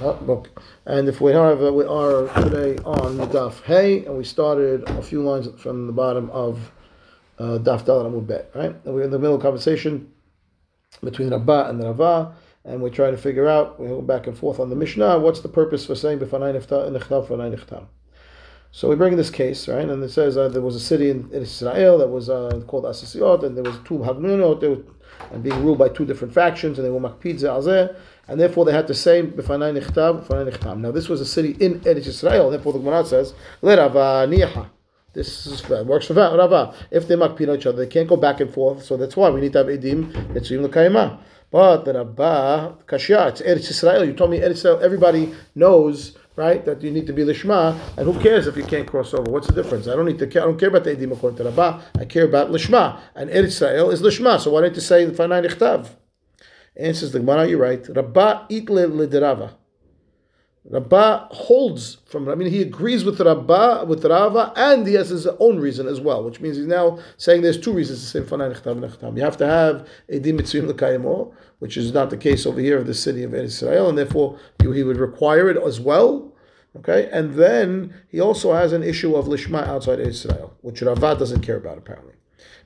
And if we have, uh, we are today on Daf Hey, and we started a few lines from the bottom of uh, Daf Dal Amud Bet, right? And we're in the middle of conversation between Rabbah and the Rava, and we're trying to figure out, we go back and forth on the Mishnah, what's the purpose for saying B'fanai Nechtav B'fanai Nechtam? So we bring this case, right? And it says uh, there was a city in, in Israel that was uh, called Asasiot, and there was two Hagnunot, they and being ruled by two different factions, and they were Makpid Zeh and therefore they had to say b'fanai nichtav, b'fanai nichtam. Now this was a city in Eretz Israel, therefore the Gemara says le'rava niha. This is, works for Rava. If they makpid each other, they can't go back and forth. So that's why we need to have edim etzuyim l'kayma. But the Rabbah kashya, it's Eretz Israel. You told me Eretz Israel. Everybody knows right? That you need to be lishma, and who cares if you can't cross over? What's the difference? I don't need to. Care, I don't care about the edim according to Rabbah. I care about lishma, and Eretz Israel is lishma. So why don't you say the fanai nichtav? Answers the Gemara, you're right. Rabba itle lederava. Rabba holds from. I mean, he agrees with Rabba with Rava, and he has his own reason as well, which means he's now saying there's two reasons to say fanai nechtam nechtam. You have to have a mitzvim lekayimo, which is not the case over here of the city of Israel, and therefore he would require it as well. Okay, and then he also has an issue of lishma outside Israel, which Rava doesn't care about apparently.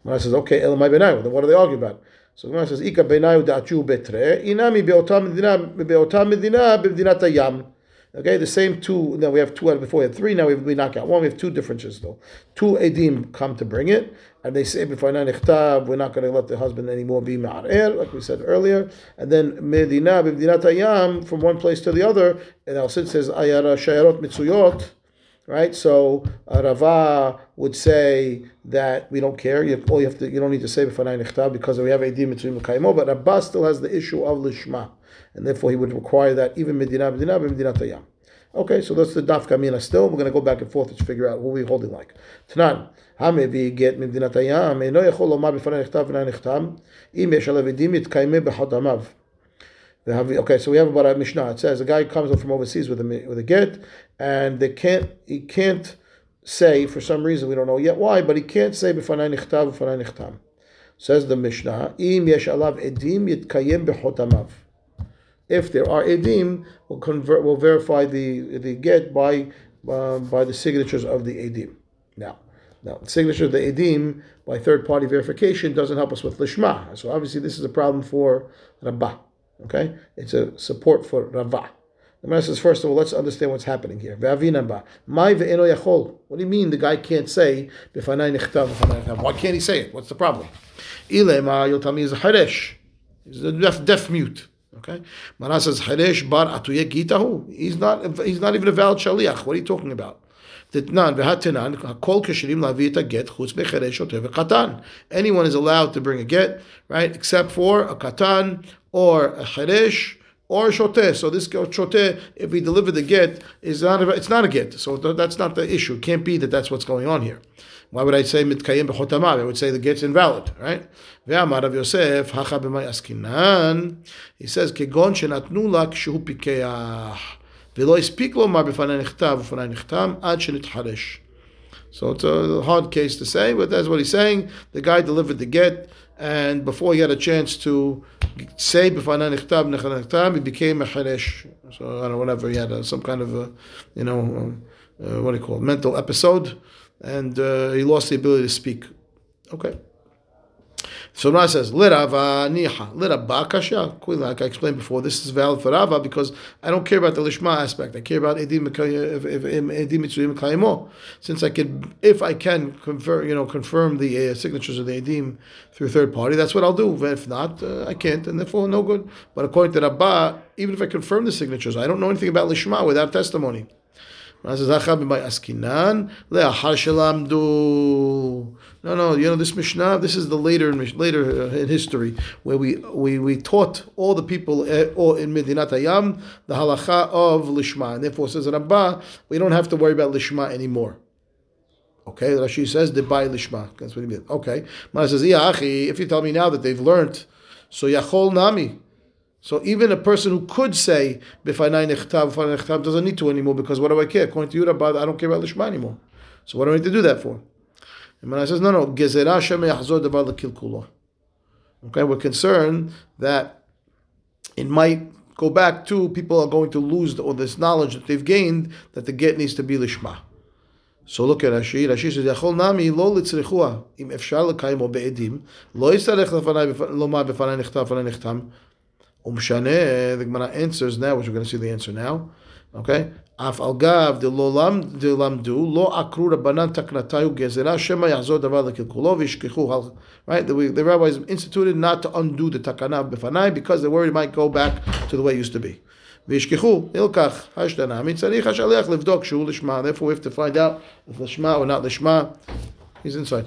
I says, okay, elamai benai, then what are they arguing about? So Gemara says, "Ika benayu da'achu betre, inami be'otam medina be'otam medina be'medinat hayam." Okay, the same two. Now we have two out before we had three. Now we, we knock out one. We have two differences though. Two edim come to bring it, and they say before nanichtav, we're not going to let the husband anymore be ma'arer, like we said earlier. And then medina hayam from one place to the other. And since it says ayara shayarot mitzuyot right? So uh, Rava would say that we don't care. You, all you have to, you don't need to say b'fanai nechtav because we have edim mitzvim kaimo. But Rabba still has the issue of lishma, and therefore he would require that even medina medina medina tayam. Okay, so that's the daf kamina. Still, we're going to go back and forth to figure out who we're holding like. Tanan, hamevi get medina tayam. Eno yachol lomar b'fanai nechtav v'nai nechtam. Im yesh alav edim yitkayme b'chodamav. Okay, so we have about a Mishnah. It says a guy comes up from overseas with a with a get, and they can't he can't say for some reason we don't know yet why, but he can't say b'fanai nichtav b'fanai nichtam. Says the Mishnah, im yesh alav edim yitkayem b'chotamav. If there are edim, we'll convert, we'll verify the the get by uh, by the signatures of the edim. Now. Now, the signature of the edim by third party verification doesn't help us with lishma. So obviously, this is a problem for Rabbah. Okay, it's a support for Rava. The man says, first of all, let's understand what's happening here. What do you mean the guy can't say, why can't he say it? What's the problem? You'll tell me he's a haresh. He's a deaf, deaf mute. Okay? Mana says, haresh bar atuye gitahu. He's not, he's not even a valid shaliach. What are you talking about? Anyone is allowed to bring a get, right? Except for a katan or a cheresh or a shoteh. So this shoteh, if we deliver the get, is not a, it's not a get. So that's not the issue. It can't be that that's what's going on here. Why would I say mitkayim b'chotamav? I would say the get's invalid, right? Ve'amar Rav Yosef hacha b'may askinan. He says kegon shenatnu lak shehu pikeach ve'lo ispik lomar b'fanei nechtav u'fanei nechtam ad shenitcharesh. So it's a hard case to say, but that's what he's saying. The guy delivered the get, and before he had a chance to say b'fanei nechtav nechtam, he became a cheresh. So I don't know, whatever he had, a, some kind of, a, you know, a, what do you call it, mental episode and uh, he lost the ability to speak. Okay. So Rava says, Lirava niha, lirabba kasha. Like I explained before, this is valid for Rava because I don't care about the lishma aspect. I care about edim edim Since I can, if I can confer, you know, confirm the uh, signatures of the edim through third party, that's what I'll do. If not, uh, I can't, and therefore no good. But according to Rabba, even if I confirm the signatures, I don't know anything about lishma without testimony. No, no, you know this Mishnah. This is the later later uh, in history where we, we, we taught all the people uh, in Medinat Hayam the halacha of lishma, and therefore says Rabbah, we don't have to worry about lishma anymore. Okay, Rashi says by lishma. That's what he means. Okay, Mara says, if you tell me now that they've learned, so yachol nami. So even a person who could say b'fanai nechtav, b'fanai nechtav doesn't need to anymore because what do I care? According to Yudabad, I don't care about lishma anymore. So what do I need to do that for? And when I says no, no, gezerah shem yachzor davar lekilkulo. Okay, we're concerned that it might go back to people are going to lose all this knowledge that they've gained that the get needs to be lishma. So look at Rashi. Rashi says, "Yachol nami lo litzrichua im efshar lekayim o be'edim lo yisarech lefanai lomar befanai nechtam fanai nechtam." Umshaneh. The Gemara answers now, which we're going to see the answer now. Okay. Af al gav de lo lam de lamdu lo akru rabbanan taknatayu gezerah shema yachzor davar lekilkulo v'yishkechu hal. Right. The, the rabbis instituted not to undo the takana befanai because they worried it might go back to the way it used to be. וישכחו, נלקח, השתנה, צריך השליח לבדוק שהוא לשמה, therefore we have to find out if לשמה or not לשמה, he's inside.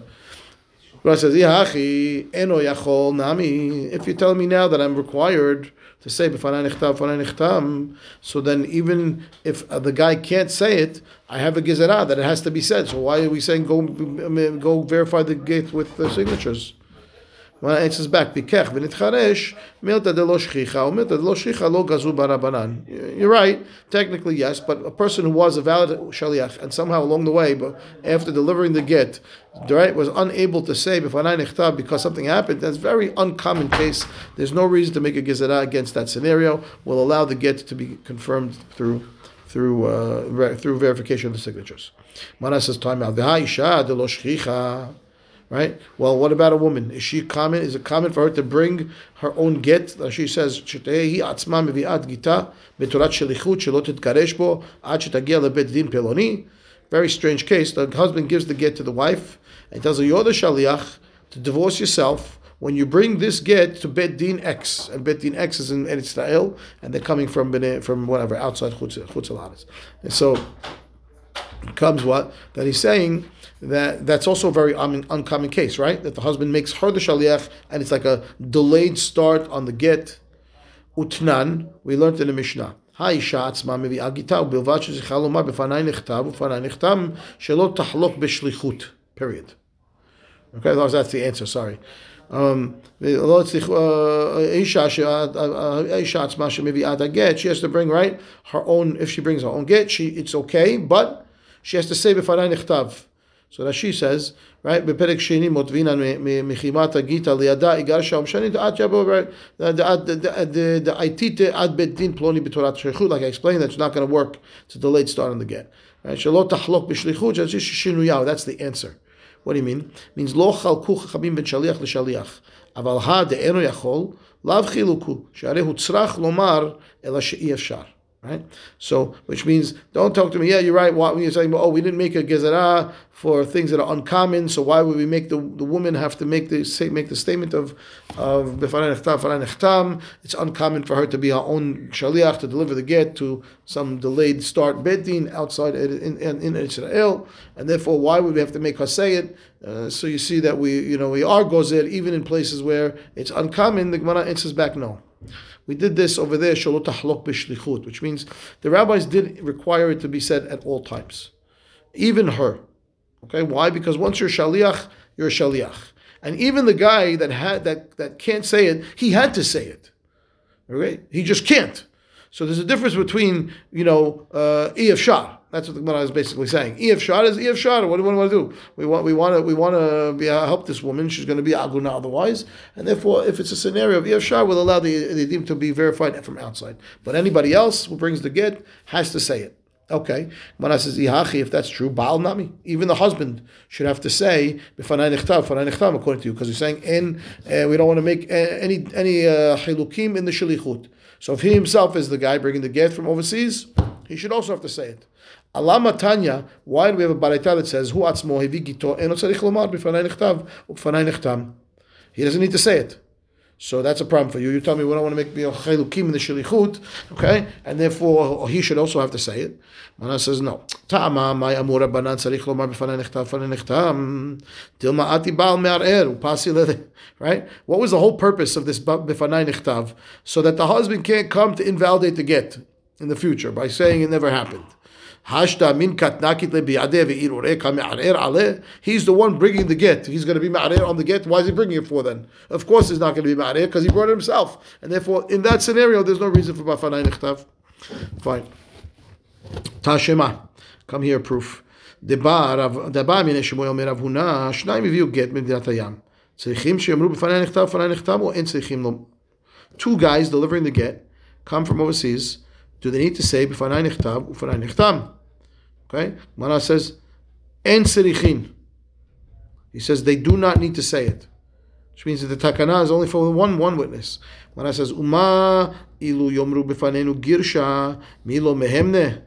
Rav says, eno yachol nami, if you're telling me now that I'm required to say nechtam, so then even if uh, the guy can't say it, I have a gizerah that it has to be said. So why are we saying go go verify the gate with the signatures? Well, answers back, de lo shchicha, or milta de lo shchicha lo gazu barabanan. You're right, technically yes, but a person who was a valid shaliach, and somehow along the way, but after delivering the get, right, was unable to say because something happened, that's very uncommon case. There's no reason to make a gezerah against that scenario. We'll allow the get to be confirmed through through uh, through verification of the signatures. Mana says time out. Right? Well, what about a woman? Is she common? Is it common for her to bring her own get? She says, "Shetehi atzma mevi'at gita shelichut ad shetagia lebet din peloni." Very strange case. The husband gives the get to the wife and tells her, "You're the shaliach to divorce yourself." When you bring this get to Bet Din X, and Bet Din X is in Eretz Israel, and they're coming from from whatever outside Chutz And so comes what that he's saying that that's also a very un- uncommon case, right? That the husband makes her the shaliach, and it's like a delayed start on the get. Utnan, we learned in the Mishnah. האישה עצמה מביאה גיטה ובלבד שזכרה לומר בפניי נכתב ובפניי נחתם שלא תחלוק בשליחות. period. Okay, that's the answer, sorry. Um, האישה עצמה שמביאה את הגט, she has to bring, right, her own, if she brings her own get, she, it's okay, but she has to say בפניי נכתב. So Rashi says, right, בפרק שני מוטבינה מחימת הגיטה לידה איגרשה ומשנית עד יבוא, דעתית עד בית דין פלוני בתורת שליחות, like I explained, that's not going to work, it's a delayed start on the get. Right, שלא תחלוק בשליחות, שזה שינויהו, that's the answer. What do you mean? It means לא חלקו חכמים בין שליח לשליח, אבל הדאינו יכול, לאו חילוקו, שהרי הוא צריך לומר, אלא שאי אפשר. Right? So, which means, don't talk to me. Yeah, you're right. When you're saying, oh, we didn't make a gezerah for things that are uncommon, so why would we make the, the woman have to make the say, make the statement of of It's uncommon for her to be her own shaliach to deliver the get to some delayed start bedin outside in, in, in Israel, and therefore, why would we have to make her say it? Uh, so you see that we, you know, we are gozer even in places where it's uncommon. The Gemara answers back, no. We did this over there, shalot tahlok b'shlichut, which means the rabbis did require it to be said at all times, even her. Okay, why? Because once you're shaliach, you're shaliach, and even the guy that had that that can't say it, he had to say it. Okay, he just can't. So there's a difference between you know uh, shah that's what the Gemara is basically saying. If shar is ef shar. What do we want to do? We want we want to we want to be, uh, help this woman. She's going to be aguna otherwise, and therefore, if it's a scenario of ef shar, we'll allow the the dim to be verified from outside. But anybody else who brings the get has to say it. Okay, Gemara says ihachi. If that's true, baal nami. Even the husband should have to say b'fanai nechtav, b'fanai according to you, because he's saying in uh, we don't want to make uh, any any uh, in the shalichut. So if he himself is the guy bringing the get from overseas, he should also have to say it. Alama Tanya, why do we have a baraita that says, Hu atzmo hevigito eno tzarich lomar b'fanai nechtav u'b'fanai nechtam? He doesn't need to say it. So that's a problem for you. You tell me we don't want to make chelukim in the shilichut, okay? And therefore he should also have to say it. Mana says no. Ta'ama my amura banan tzarich lomar b'fanai nechtav b'fanai nechtam tilma ati bal me'arer upasi Right? What was the whole purpose of this b'fanai nechtav? So that the husband can't come to invalidate the get in the future by saying it never happened. He's the one bringing the get. He's going to be ma'arer on the get. Why is he bringing it for then? Of course he's not going to be ma'arer because he brought it himself. And therefore, in that scenario, there's no reason for bafanai nechtav. Fine. Tashema. Come here, proof. דבא מן השמואל אומר רב הונא, שניים הביאו גט במדינת הים. צריכים שיאמרו בפני נכתב, בפני נכתב, או אין צריכים לו. Two guys delivering the get, come from overseas, do they need to say b'fanai nichtav u'fanai nichtam? Okay, Mana says en serichin. He says they do not need to say it, which means that the takana is only for one one witness. Mana says uma ilu yomru b'fanenu girsha milo mehemne.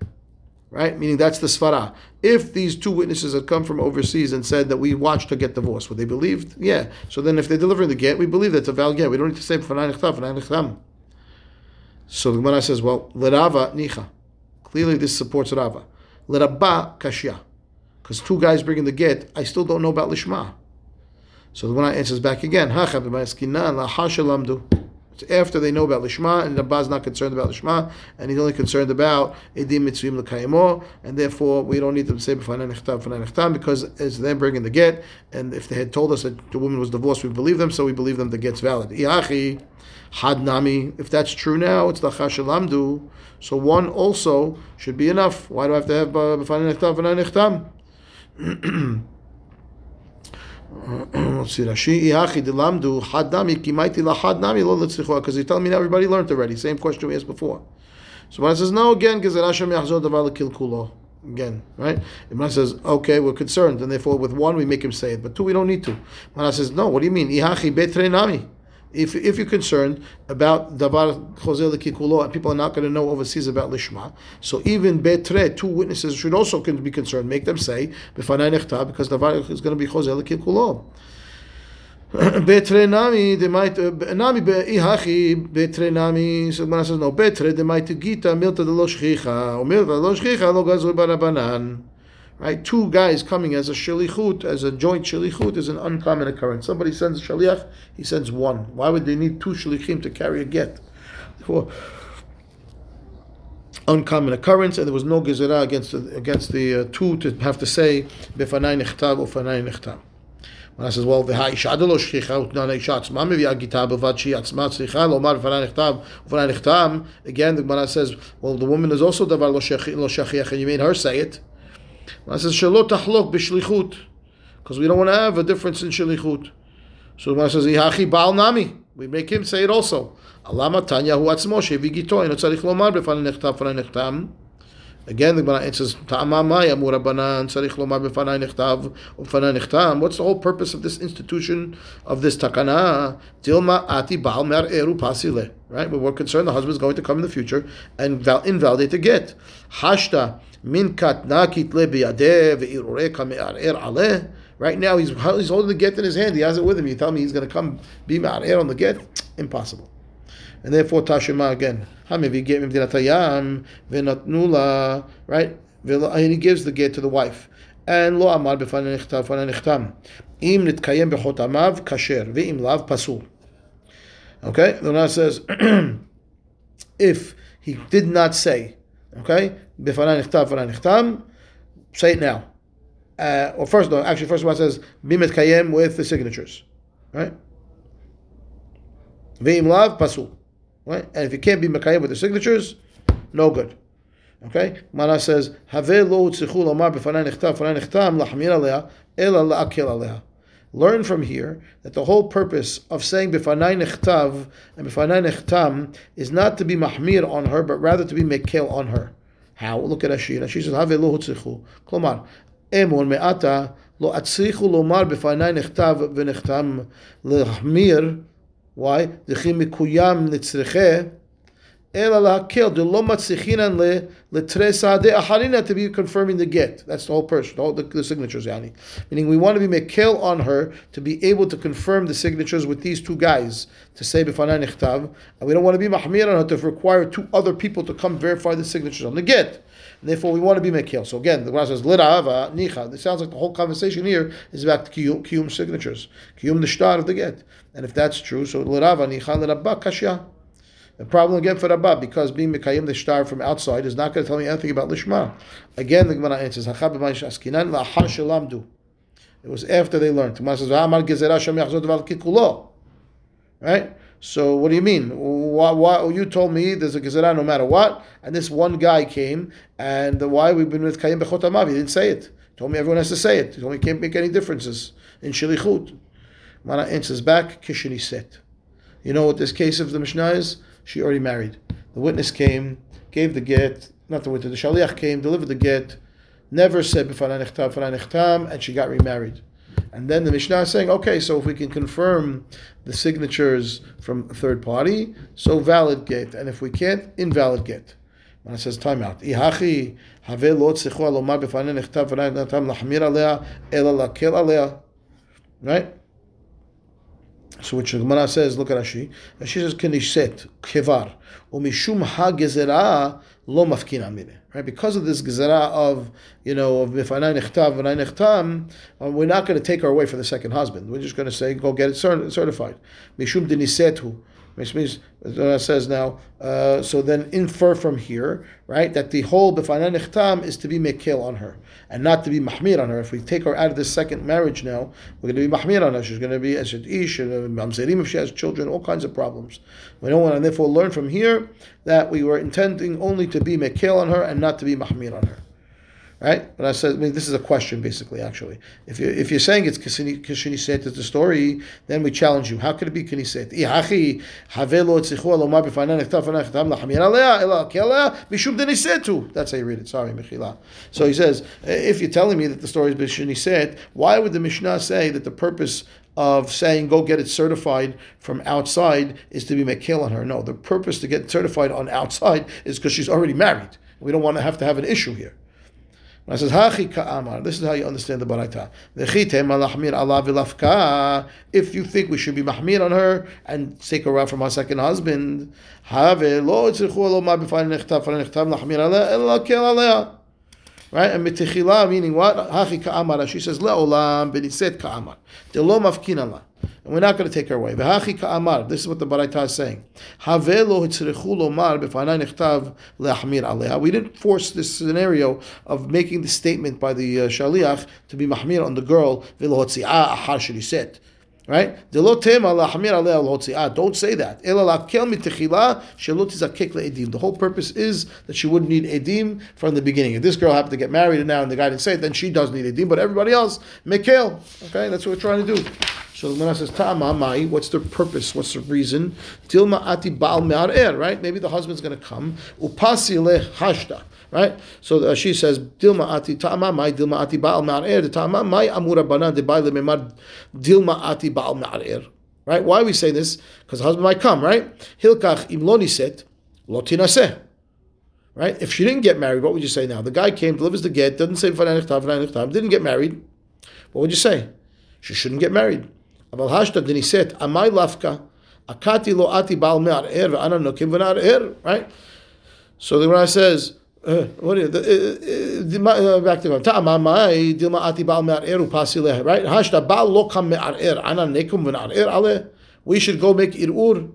Right, meaning that's the svara. If these two witnesses had come from overseas and said that we watched her get divorced, would they believe? Yeah. So then, if they're delivering the get, we believe that's a valid get. We don't need to say b'fanai nichtav, b'fanai nichtam. So the Gemara says, well, lerava nicha. Clearly, this supports Rava. Lerabba kashya. Because two guys bringing the get, I still don't know about lishma. So the Gemara answers back again. It's after they know about lishma, and Rabba is not concerned about lishma, and he's only concerned about edim mitzvim l'kayimo, and therefore we don't need to say because it's them bringing the get, and if they had told us that the woman was divorced, we believe them, so we believe them the get's valid. Iachi, had nami, if that's true now, it's the chashalamdu, so one also should be enough. Why do I have to have uh, b'fanei nechtam, b'fanei nechtam? Let's see. Rashi ihachi delamdu had nami kimaiti la had nami lo letzlichua because you're telling me now everybody learned already. Same question we asked before. So when it says no again, because Hashem yachzor davar lekil kulo again, right? Imran says okay, we're concerned, and therefore with one we make him say it, but two we don't need to. Imran says no. What do you mean? Ihachi betre nami. If, if you're concerned about davar chozel kikulo and people are not going to know overseas about lishma, so even betre two witnesses should also be concerned. Make them say b'fanai nechta because davar is going to be chozel kikulo. Betre nami de might uh, nami be ihachi betre nami so man says no betre de might gita milta de lo shchicha or milta lo shchicha lo barabanan right? Two guys coming as a shalichut, as a joint shalichut, is an uncommon occurrence. Somebody sends a shaliach, he sends one. Why would they need two shalichim to carry a get? For uncommon occurrence, and there was no gezerah against the, against the uh, two to have to say befanai nechtav or fanai nechtav. When I says, well, the האישה דלא שכיחה ותנן האישה עצמה מביאה גיטה בלבד שהיא עצמה צריכה לומר לפני נכתב ופני נחתם. Again, the Gemara says, well, the woman is also דבר לא שכיח, and you made her say it. When I says shalot tachlok b'shlichut, because we don't want to have a difference in shlichut. So I says ihachi bal nami, we make him say it also. Alama tanya hu. Again, the Gemara says, "Ta'ama maya murabanan tzarich lomar b'fanei nechtav um u'fanei nechtam." What's the whole purpose of this institution of this takana? Ati bal mer eru pasile. Right, we're concerned the husband is going to come in the future and invalidate the get. Hashta min katnakit le biyadeh ve'irureka me'arer. Right now, he's, he's holding the get in his hand. He has it with him. You tell me he's going to come be ma'arer on the get? Impossible. And therefore, Tashima again. Right? And he gives the get to the wife. And lo amar b'fanei nechtam b'fanei nechtam. Im nitkayem b'chotamav kasher ve'im lav pasul. Okay? The Rana says, if he did not say, okay, b'fanai nechtam b'fanei nechtam, say it now. Uh, or first, no, actually, first one says, bimet kayem with the signatures. Right? Ve'im lav pasul. Right? And if you can't be Mekayim with the signatures, no good. Okay? Mana says, Have lo tzichu lomar b'fanai nechtam, b'fanai nechtam, lachmir aleha, ela la'akel aleha learn from here that the whole purpose of saying b'fanai nechtav and b'fanai nechtam is not to be mahmir on her, but rather to be mekel on her. How? Look at Ashir. Ashir says, Have lo hutzichu. Klomar, emon me'ata lo atzrichu lomar b'fanai nechtav v'nechtam lehmir. Why? D'chim mikuyam nitzricheh. Ela lahakil de lo matzichinan le de aharina to be confirming the get. That's the whole person, the, the, the signatures, yani. Meaning we want to be mekel on her to be able to confirm the signatures with these two guys to say b'fanai nichtav, and we don't want to be mahmir on her to require two other people to come verify the signatures on the get. And therefore, we want to be mekel So again, the Gemara says lirava nicha. It sounds like the whole conversation here is about kiyum signatures, kiyum nishtar of the get. And if that's true, so lirava nicha kashya. The problem again for Rabba, because being Mekayim the star from outside is not going to tell me anything about Lishma. Again, the Gemara answers, It was after they learned. Right? So what do you mean? Why, why, you told me there's a gezerah no matter what, and this one guy came, and why we've been with Kayim Bechot He didn't say it. He told me everyone has to say it. He told me can't make any differences in Shilichut. Mana answers back, Kishini set. You know what this case of the Mishnah is? She already married. The witness came, gave the get, not the witness, the shaliach came, delivered the get, never said nechtam, and she got remarried. And then the Mishnah is saying, okay, so if we can confirm the signatures from a third party, so valid get. And if we can't, invalid get. When it says time out. Ihachi have. Right? So which the Gemara says, look at Rashi. Rashi says, "Kenishset kevar umishum ha gezerah lo mafkin amine." Right, because of this gezerah of you know of if mifanai nechtav v'nai nechtam, uh, we're not going to take her away from the second husband. We're just going to say, go get it certified. Mishum denisetu which means it says now. Uh, so then infer from here, right, that the whole b'fanei nechtam is to be mekil on her and not to be mahmir on her. If we take her out of this second marriage now, we're going to be mahmir on her. She's going to be as ish, and mamzerim if she has children, all kinds of problems. We don't want to therefore learn from here that we were intending only to be mekil on her and not to be mahmir on her right? But I said, I mean, this is a question basically. Actually, if you if you're saying it's kishini to the story, then we challenge you. How could it be kishni Ihachi havelo tzichu alomar b'fanan echtav fanan echtav lachamir alea ela kelea bishum denisetu. That's how you read it. Sorry, Mechila. So he says, if you're telling me that the story is set, why would the Mishnah say that the purpose of saying go get it certified from outside is to be mekil on her? No, the purpose to get certified on outside is because she's already married. We don't want to have to have an issue here. I says hachi ka'amar, this is how you understand the baraita. If you think we should be mahmir on her and take her out from her second husband, Right? And mitichila meaning what? Hachi ka'amar. She says le'olam beniset ka'amar. De lo mafkin Allah and we're not going to take her away. This is what the Baraita is saying. We didn't force this scenario of making the statement by the uh, shaliach to be mahmir on the girl. Right? Ah, don't say that. The whole purpose is that she wouldn't need edim from the beginning. If this girl happened to get married and now and the guy didn't say it, then she does need edim, but everybody else, mekel. Okay, that's what we're trying to do. So the Gemara says, Ta'ama mai, what's the purpose? What's the reason? Dilma ati baal me'arer, right? Maybe the husband's going to come. Upasi le hashda, Right? So uh, she says, Dilma ati ta'ama mai, Dilma ati ba'al ma'ar'er, ta'ama mai amura banan de baile memar, Dilma ati ba'al ma'ar'er. Right? Why are we saying this? Because the husband might come, right? Hilkach imloni set, lotina lotinaseh. Right? If she didn't get married, what would you say now? The guy came, delivers the get, doesn't say didn't get married. What would you say? She shouldn't get married. Aval hashta deniset, amai lafka, akati lo ati ba'al me'ar er, v'ana nokim. Right? So the Gemara says, what is the, back to ati right? Lo ana. We should go make ir'ur.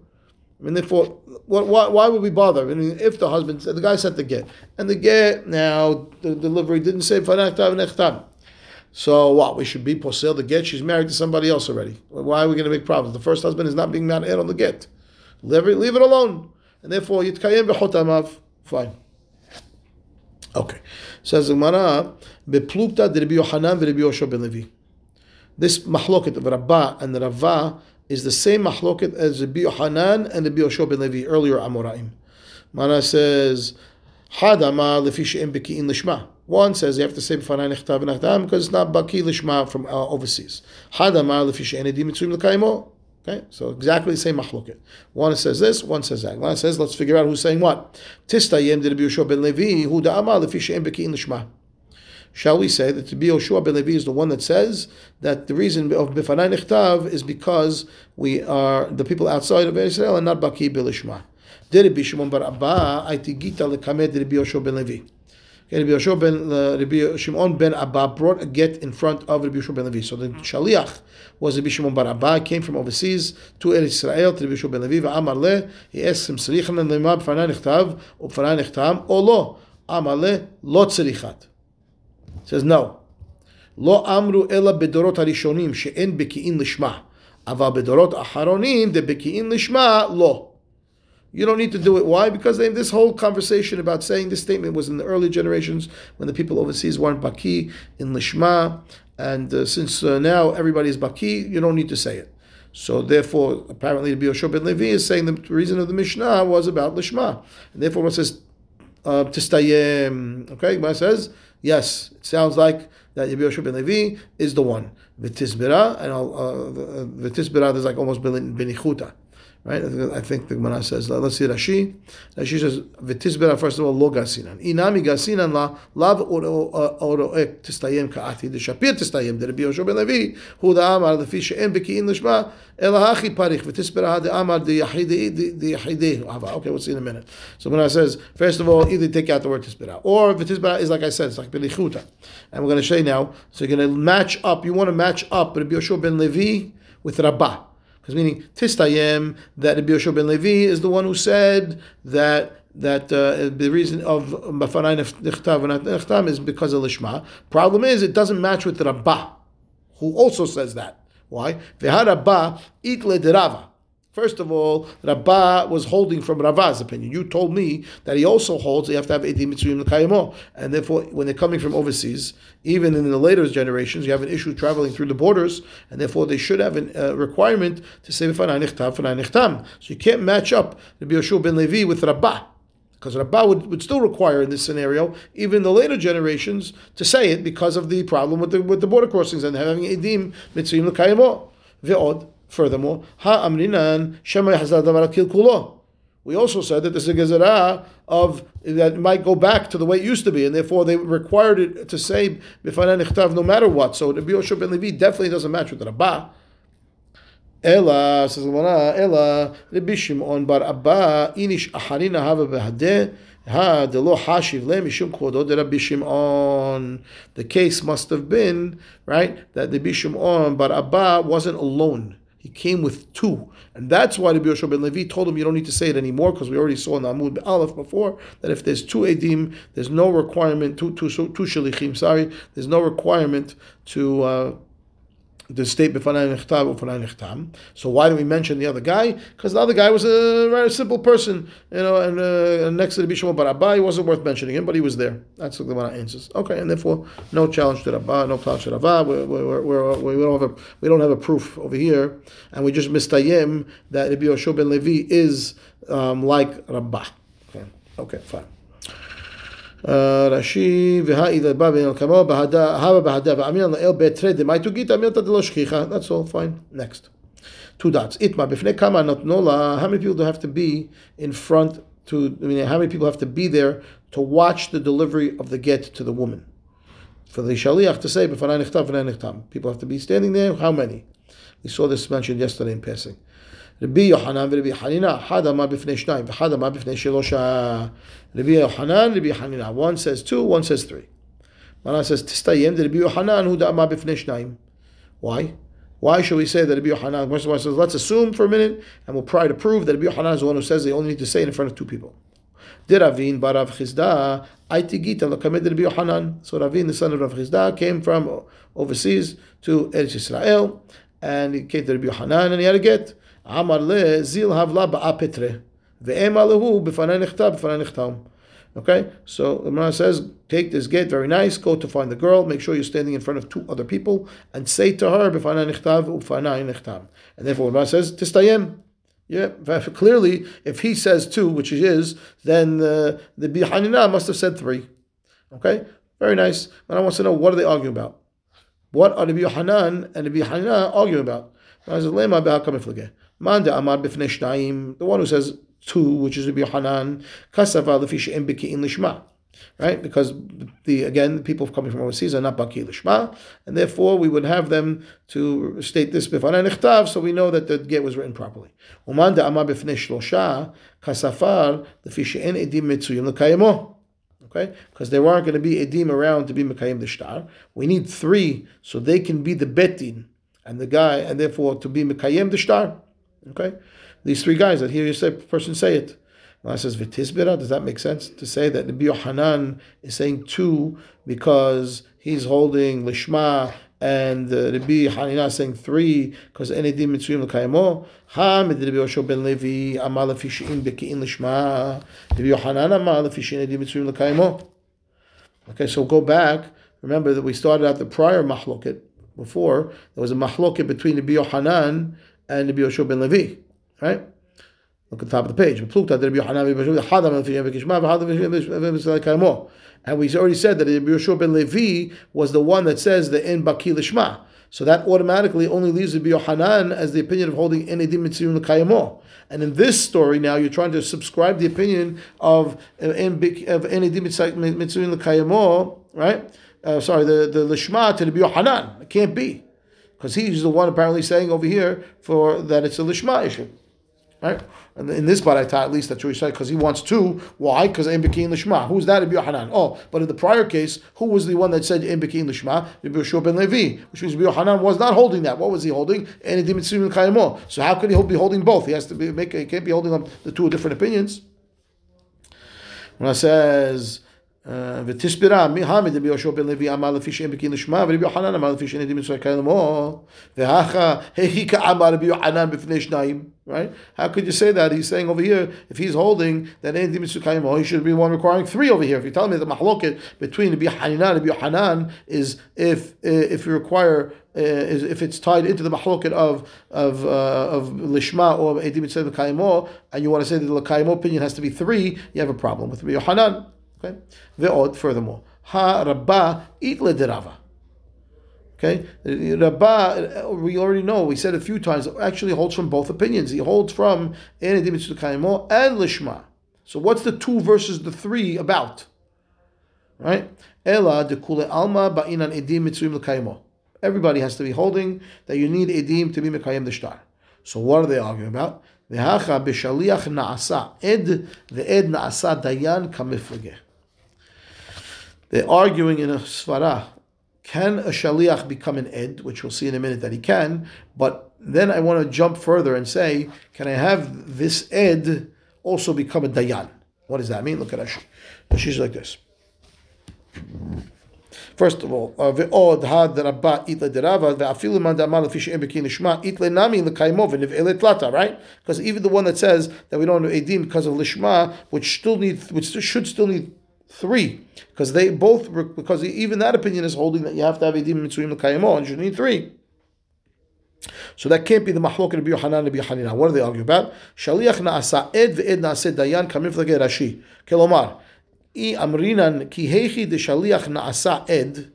Mean, therefore, what, why, why would we bother? I mean, if the husband, the guy sent the get, and the get now the delivery didn't say fanachtav nechtam. So what? We should be posel the get. She's married to somebody else already. Why are we going to make problems? The first husband is not being married on the get. Leave it, leave it alone, and therefore yitkayem bechotamav. Fine. Okay. Says the Gemara, beplukta de Rabbi Yohanan ve Rabbi ben Levi. This mahloket of Rabbah and Rava is the same mahloket as Rabbi Yohanan and Rabbi Yoshua ben Levi earlier Amoraim. Mana says, Hadama lefi she'em beki'in lishma. One says you have to say b'fanai nechtav v'nachtam because it's not baki lishma from uh, overseas. Hadamar lefi she'enedim mitzvim l'kaimo. Okay, so exactly the same machloket. One says this, one says that. One says, let's figure out who's saying what. Tistayem de Rabbi Yoshua ben Levi, hu da'amar lefi she'en beki'in lishma. Shall we say that Rabbi Yoshua ben Levi is the one that says that the reason of b'fanai nechtav is because we are the people outside of Israel and not baki b'lishma. De Rabbi Shimon bar Abba, aiti gita lekamed de Rabbi Yoshua ben Levi. Rabbi Yoshua ben uh, Rabbi Shimon ben Abba brought a get in front of Rabbi Yoshua ben Levi. So the shaliach was Rabbi Shimon bar Abba, came from overseas to Eretz Israel to Rabbi Yoshua ben Levi. Amar le, he asked him, "Tzrichan lema b'fanai nechtav u'b'fanai nechtam o lo?" Amar le, "Lo tzrichat." Says no. לא אמרו אלא בדורות הראשונים שאין בקיאים לשמה, אבל בדורות האחרונים דבקיאים לשמה לא. You don't need to do it. Why? Because they, this whole conversation about saying this statement was in the early generations when the people overseas weren't baki in lishma, and uh, since uh, now everybody is baki, you don't need to say it. So therefore, apparently, the Yoshua ben Levi is saying the reason of the Mishnah was about Lishma. And therefore, it says, uh, Tistayim. Okay, Gemara says, yes, it sounds like that Rabbi Yoshua ben Levi is the one. V'tisbira, and uh, V'tisbira, there's like almost benichuta. Right? I think the Gemara says, let's see Rashi. Rashi says, V'tisbera, first of all, lo gasinan. Inami gasinan la, lav oroek uh, tistayim ka'ati, the shapir tistayim, the Rabbi Yoshua ben Levi, hu da amar, the fish en beki'in lishma, ela hachi parich, v'tisbera ha de the yachidei. Okay, we'll see in a minute. So Gemara says, first of all, either take out the word tisbera, or v'tisbera is like I said, it's like belichuta. And we're going to say now, so you're going to match up, you want to match up Rabbi Yoshua ben Levi with Rabbah. Because meaning Tistayim, that Rabbi Yoshua ben Levi is the one who said that that uh, the reason of Mafanai Nechtav is because of Lishma. Problem is, it doesn't match with Rabbah, who also says that. Why? V'ha Rabbah itle derava. First of all, Rabbah was holding from Rava's opinion. You told me that he also holds you have to have Edim Mitzuyim L'Kayimo. And therefore, when they're coming from overseas, even in the later generations, you have an issue traveling through the borders, and therefore they should have a uh, requirement to say Nichtam, Nichtam. So you can't match up the Yoshua ben Levi with Rabbah. Because Rabbah would, would still require in this scenario, even the later generations, to say it because of the problem with the, with the border crossings and having Edim Mitzuyim L'Kayimo. Ve'od. Furthermore, ha amrinan. We also said that this is a gezerah of that might go back to the way it used to be, and therefore they required it to say b'fanan no matter what. So the Yoshua ben Levi definitely doesn't match with the Rabbah. Ela says Gemara, Ela Rabbi Shimon bar Abba inish acharina hava behadeh. Ha lo hashiv le mishum kvodo Rabbi. The case must have been right that the Shimon bar Abba wasn't alone. He came with two. And that's why the Yoshua ben Levi told him you don't need to say it anymore, because we already saw in Amud Aleph before that if there's two Edim, there's no requirement, two, two, two Shalichim, sorry, there's no requirement to. Uh, the state. So why do we mention the other guy? Because the other guy was a very simple person, you know, and uh, next to the Bishop Barabba, he wasn't worth mentioning him, but he was there. That's the one answers. Okay, and therefore no challenge to Rabba, no challenge to Rabba. We, we, we, we, don't have a we don't have a proof over here, and we just mistayim that Rabbi Yoshua ben Levi is um, like Rabba. Okay, okay, fine. רש"י, והאידא בא בין כמוהו, הווה בהדה ואמינא לאל בתרי דמאי תוגית אמינתא דלא שכיחה. That's all fine. Next. Two dots. Itma, בפני כמה נתנו לה, how many people do have to be in front to, I mean, how many people have to be there to watch the delivery of the get to the woman? For the shaliach to say, בפני נכתב, בפני נכתב. People have to be standing there. How many? We saw this mentioned yesterday in passing. רבי יוחנן ורבי חנינה, אחד אמר בפני שניים ואחד אמר בפני שלושה. רבי יוחנן, רבי חנינה, one says two, one says three. Maran says, תסתיים דרבי יוחנן, הוא אמר בפני שניים. Why? Why should we say that Rabbi Yohanan, Moshe says, let's assume for a minute, and we'll try to prove that Rabbi Yohanan is the one who says they only need to say it in front of two people. Did Ravin bar Rav Chisda, Aitigita lakamed Rabbi Yohanan. So Ravin, the son of Rav Chisda, came from overseas to Eretz Israel, and he came to Rabbi Yohanan, and he had a get. Le zil havla ba'apetre. Ve'em alehu b'fanei nechtab b'fanei nechtam. Okay, so the Gemara says, take this gate, very nice, go to find the girl, make sure you're standing in front of two other people, and say to her, nechtav. And therefore, the Gemara says, tistayem. Yeah, clearly, if he says two, which he is, then uh, the Bihanina must have said three. Okay, very nice. And I want to know, what are they arguing about? What are the Bihanan and the Bihanina arguing about? Manda Amar Shnayim, the one who says two, which is Rabbi Hanan, Kasava Lefish Im Biki Lishma. Right? Because the again, the people coming from overseas are not Baki Lishma, and therefore we would have them to state this Bifanan Ichtav, so we know that the get was written properly. Umanda Amar Bifnei Shlosha, Kasafar Lefish En Edim Mitzuyim Lekayemo. Okay? Because there aren't going to be edim around to be Mekayim the Shtar. We need three so they can be the Betin and the guy, and therefore to be Mekayim the Shtar. Okay, these three guys that hear you say person say it. I says v'tisbira. Does that make sense to say that the Hanan is saying two because he's holding lishma and uh, Rabbi Hanina saying three because any enedim mitzuyim l'kaymo. Ha med Rabbi Yoshua ben Levi amal lefishin beki'in lishma. Rabbi Hanan amal enedim mitzuyim l'kaymo. Okay, so go back. Remember that we started out the prior mahloket before. There was a mahloket between Rabbi Hanan and Rabbi Yoshua ben Levi, right? Look at the top of the page. And we already said that Rabbi Yoshua ben Levi was the one that says the in Baki Lishma. So that automatically only leaves Rabbi Yohanan as the opinion of holding in Edim Mitzvim L'Kayamo. And in this story now, you're trying to subscribe the opinion of in Edim Mitzvim L'Kayamo, right? Uh, sorry, the, the Lishma to Rabbi Yohanan. It can't be. Because he's the one apparently saying over here for that it's a Lishma issue. Right? And in this part, I thought at least that's what he said because he wants two. Why? Because Ein Bekin Lishma. Who's that? Rabbi Yohanan. Oh, but in the prior case, who was the one that said Ein Bekin Lishma? Rabbi Yoshua ben Levi, which means Rabbi Yohanan was not holding that. What was he holding? And Kayamo. So how could he be holding both? He has to be make. He can't be holding up the two different opinions. When I says. ותסברה, מי העמיד רבי יהושע בן לוי אמר לפי שאין בקין לשמה, ורבי יוחנן אמר לפי שאין עדים מצווי כאלה לאמור, והכה, היכא אמר רבי יוחנן בפני שניים, right? How could you say that? He's saying over here, if he's holding that אין עדים מצווי כאלה he should be one requiring three over here. If you tell me the mahloket between Rabbi Hanina and Rabbi Yohanan is if if you require uh, is if it's tied into the mahloket of of uh, of lishma or edim mitzvah and you want to say that the l'kayimo opinion has to be three, you have a problem with Rabbi Yohanan. Okay, ve'od. Furthermore, ha rabba eat ledirava. Okay, Rabbah, we already know, we said a few times, actually holds from both opinions. He holds from and Lishma. So what's the two versus the three about? Right? Ela de kule alma ba'inan edim mitzuim l'kaymo. Everybody has to be holding that you need edim to be mekayim the star. So what are they arguing about? Ve'hacha b'shaliach na'asa ed ve'ed na'asa dayan kamiflegeh. They're arguing in a svara. Can a shaliach become an ed? Which we'll see in a minute that he can. But then I want to jump further and say, can I have this ed also become a dayan? What does that mean? Look at Rashi. Rashi's like this. First of all, ועוד הדרבה איתלה דרבה, ואפילו מאן דאמר לפי שאין בקין לשמה, איתלה נמי לקיימו ונבעלה תלתה, right? Because even the one that says that we don't have edim because of lishma, which still need, which should still need three because they both because even that opinion is holding that you have to have edim mitzvim l'kayimo and you need three. So that can't be the mahloket of Yohanan and Hanina. What do they argue about? Shaliach naasa ed ve'ed naase dayan kamim flage Rashi. Kelomar, i amrinan ki hechi de shaliach naasa ed.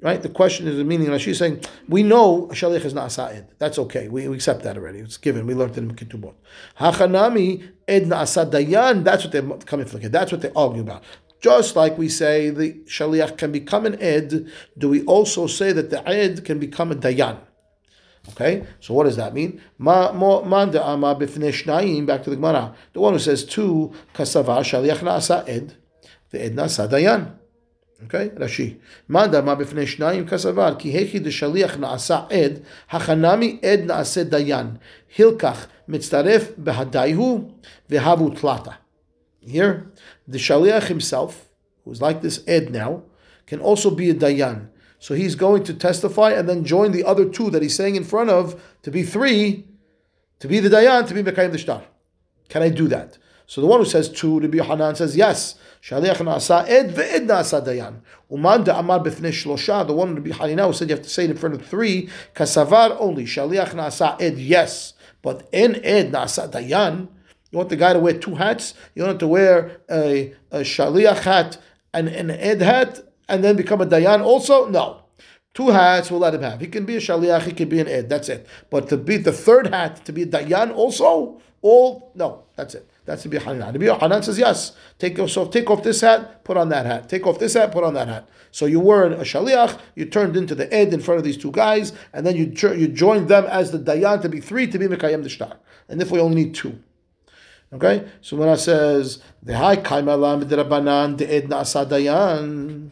Right? The question is the meaning. Rashi is saying, we know shaliach is naasa ed. That's okay. We, we accept that already. It's given. We learned it in Ketubot. Hachanami ed naasa dayan. That's what they're coming for. That's what they argue about. Just like we say the shaliach can become an ed, do we also say that the ed can become a dayan? Okay, so what does that mean? Ma manda ama bifneshnaim. back to the Gemara. The one who says two kasava shaliach naasa ed, the ed naasa dayan. Okay, Rashi. Manda ma b'fnei shnayim kasavar ki hechi de shaliach naasa ed hachanami ed naase dayan hilkach mitzaref behadaihu vehavu tlata. Here, the shaliach himself, who's like this ed now, can also be a dayan. So he's going to testify and then join the other two that he's saying in front of to be three, to be the dayan, to be mekayim the shtar. Can I do that? So the one who says two, Rabbi Hanan says yes. Shaliach nasa ed ve'ed nasa dayan. Uman da amar b'fnei shlosha, the one Rabbi Hanina who said you have to say it in front of three, kasavar only. Shaliach nasa ed, yes. But in ed nasa dayan, you want the guy to wear two hats? You want to wear a, a shaliach hat and an ed hat and then become a dayan also? No. Two hats we'll let him have. He can be a shaliach, he can be an ed, that's it. But to be the third hat, to be a dayan also, all, no, that's it. That's the Hanan. The Hanan says yes. Take off, take off this hat, put on that hat. Take off this hat, put on that hat. So you were a shaliach, you turned into the ed in front of these two guys, and then you you joined them as the dayan to be three to be mekayem the shtar. And if we only need two. Okay, so when I says the high kaimalam midrabanan the edna asadayan.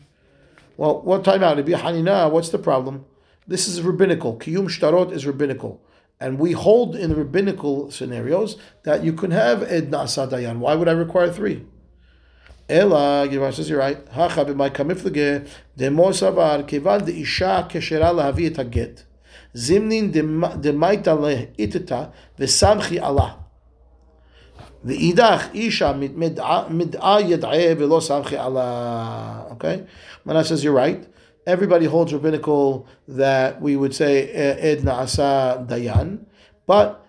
Well, what time out? Be hanina. What's the problem? This is rabbinical. Kiyum shtarot is rabbinical, and we hold in the rabbinical scenarios that you can have edna asadayan. Why would I require three? Ela, Gemara says you're right. Hacha b'may kamiflege demo savar kevan de isha keshera lahavi et haget zimnin demaita leitita v'samchi Allah. The idach isha mid'a yad'eh v'lo samchi ala. Okay, Mana says you're right. Everybody holds rabbinical that we would say eh, ed na'asa dayan, But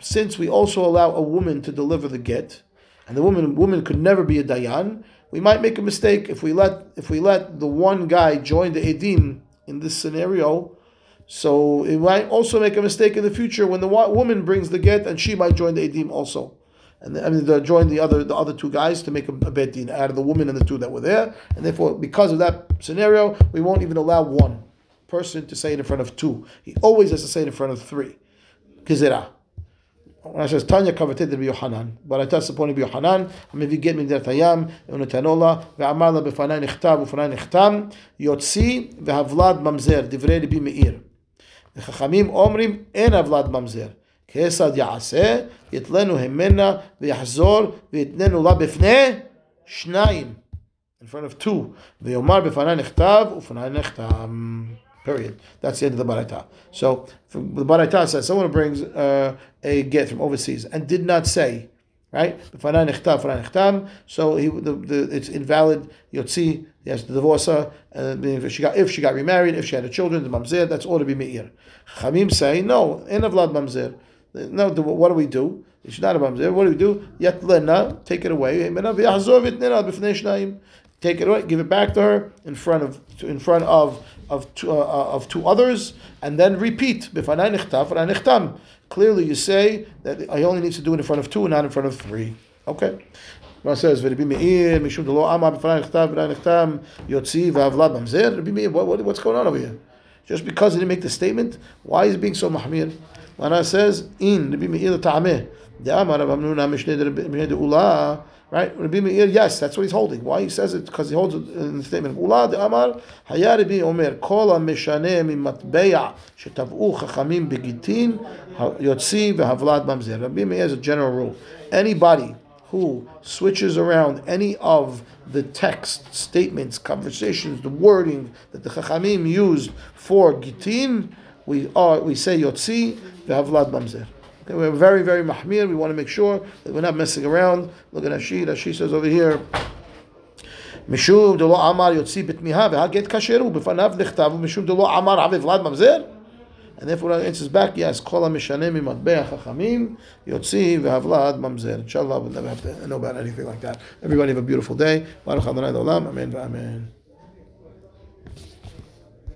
since we also allow a woman to deliver the get, and the woman woman could never be a dayan, we might make a mistake if we let if we let the one guy join the edim in this scenario. So it might also make a mistake in the future when the woman brings the get, and she might join the edim also, and I mean they joined the other the other two guys to make a, a bet din out of the woman and the two that were there, and therefore because of that scenario, we won't even allow one person to say it in front of two. He always has to say it in front of three. Kizera. When I says Tanya coveted the Yohanan, but I touched the point of Yohanan. I mean, if you get me that Hayam, Unatanola, Ve'amala befanai nechtam, ufanai nechtam, Yotzi, ve'avlad mamzer, divrei bi meir. Chachamim omrim, en avlad mamzer. כיצד יעשה, יתלנו המנה, ויחזור, ויתננו לה בפני שניים. In front of two. ויאמר בפניי נכתב, ובפניי נחתם. Period. That's the end of the Baraita. So the Baraita says someone brings uh, a get from overseas and did not say, right? So he, the, the, it's invalid. Yotzi, he has to divorce her. Uh, if she got if she got remarried, if she had a children, the mamzer, that's all to be meir. Chamim say no, in a vlad mamzer. No, what do we do? It's not a mamzer. What do we do? Yet lena, take it away take it away, give it back to her in front of in front of of two, uh, uh of two others, and then repeat. Clearly, you say that he only needs to do it in front of two, not in front of three. Okay. It says, "What's going on over here? Just because he didn't make the statement, why is he being so mahmir? I says, "In Rabbi Meir ta'ameh." Right? Rabbi Meir, yes, that's what he's holding. Why he says it? Because he holds it in the statement. Ula de Amar, Haya Rabbi Omer, Kol ha-meshaneh mimatbeya shetav'u chachamim begitin yotzi v'havlad mamzer. Rabbi Meir has a general rule. Anybody who switches around any of the text, statements, conversations, the wording that the chachamim used for gitin, we are we say yotzi v'havlad mamzer. Okay, we're very, very mahmir. We want to make sure that we're not messing around. Look at Ashi. Ashi says over here. משום דלא אמר יוציא בתמיהה והגט כאשר הוא בפניו נכתב ומשום דלא אמר עבי ולד ממזר and therefore our answer is back, yes, Kol HaMishaneh Mimatbeah Chachamim, Yotzi Vehavlad Mamzer. Inshallah, we'll never have to know about anything like that. Everybody have a beautiful day. Baruch Adonai Olam. Amen v'amen.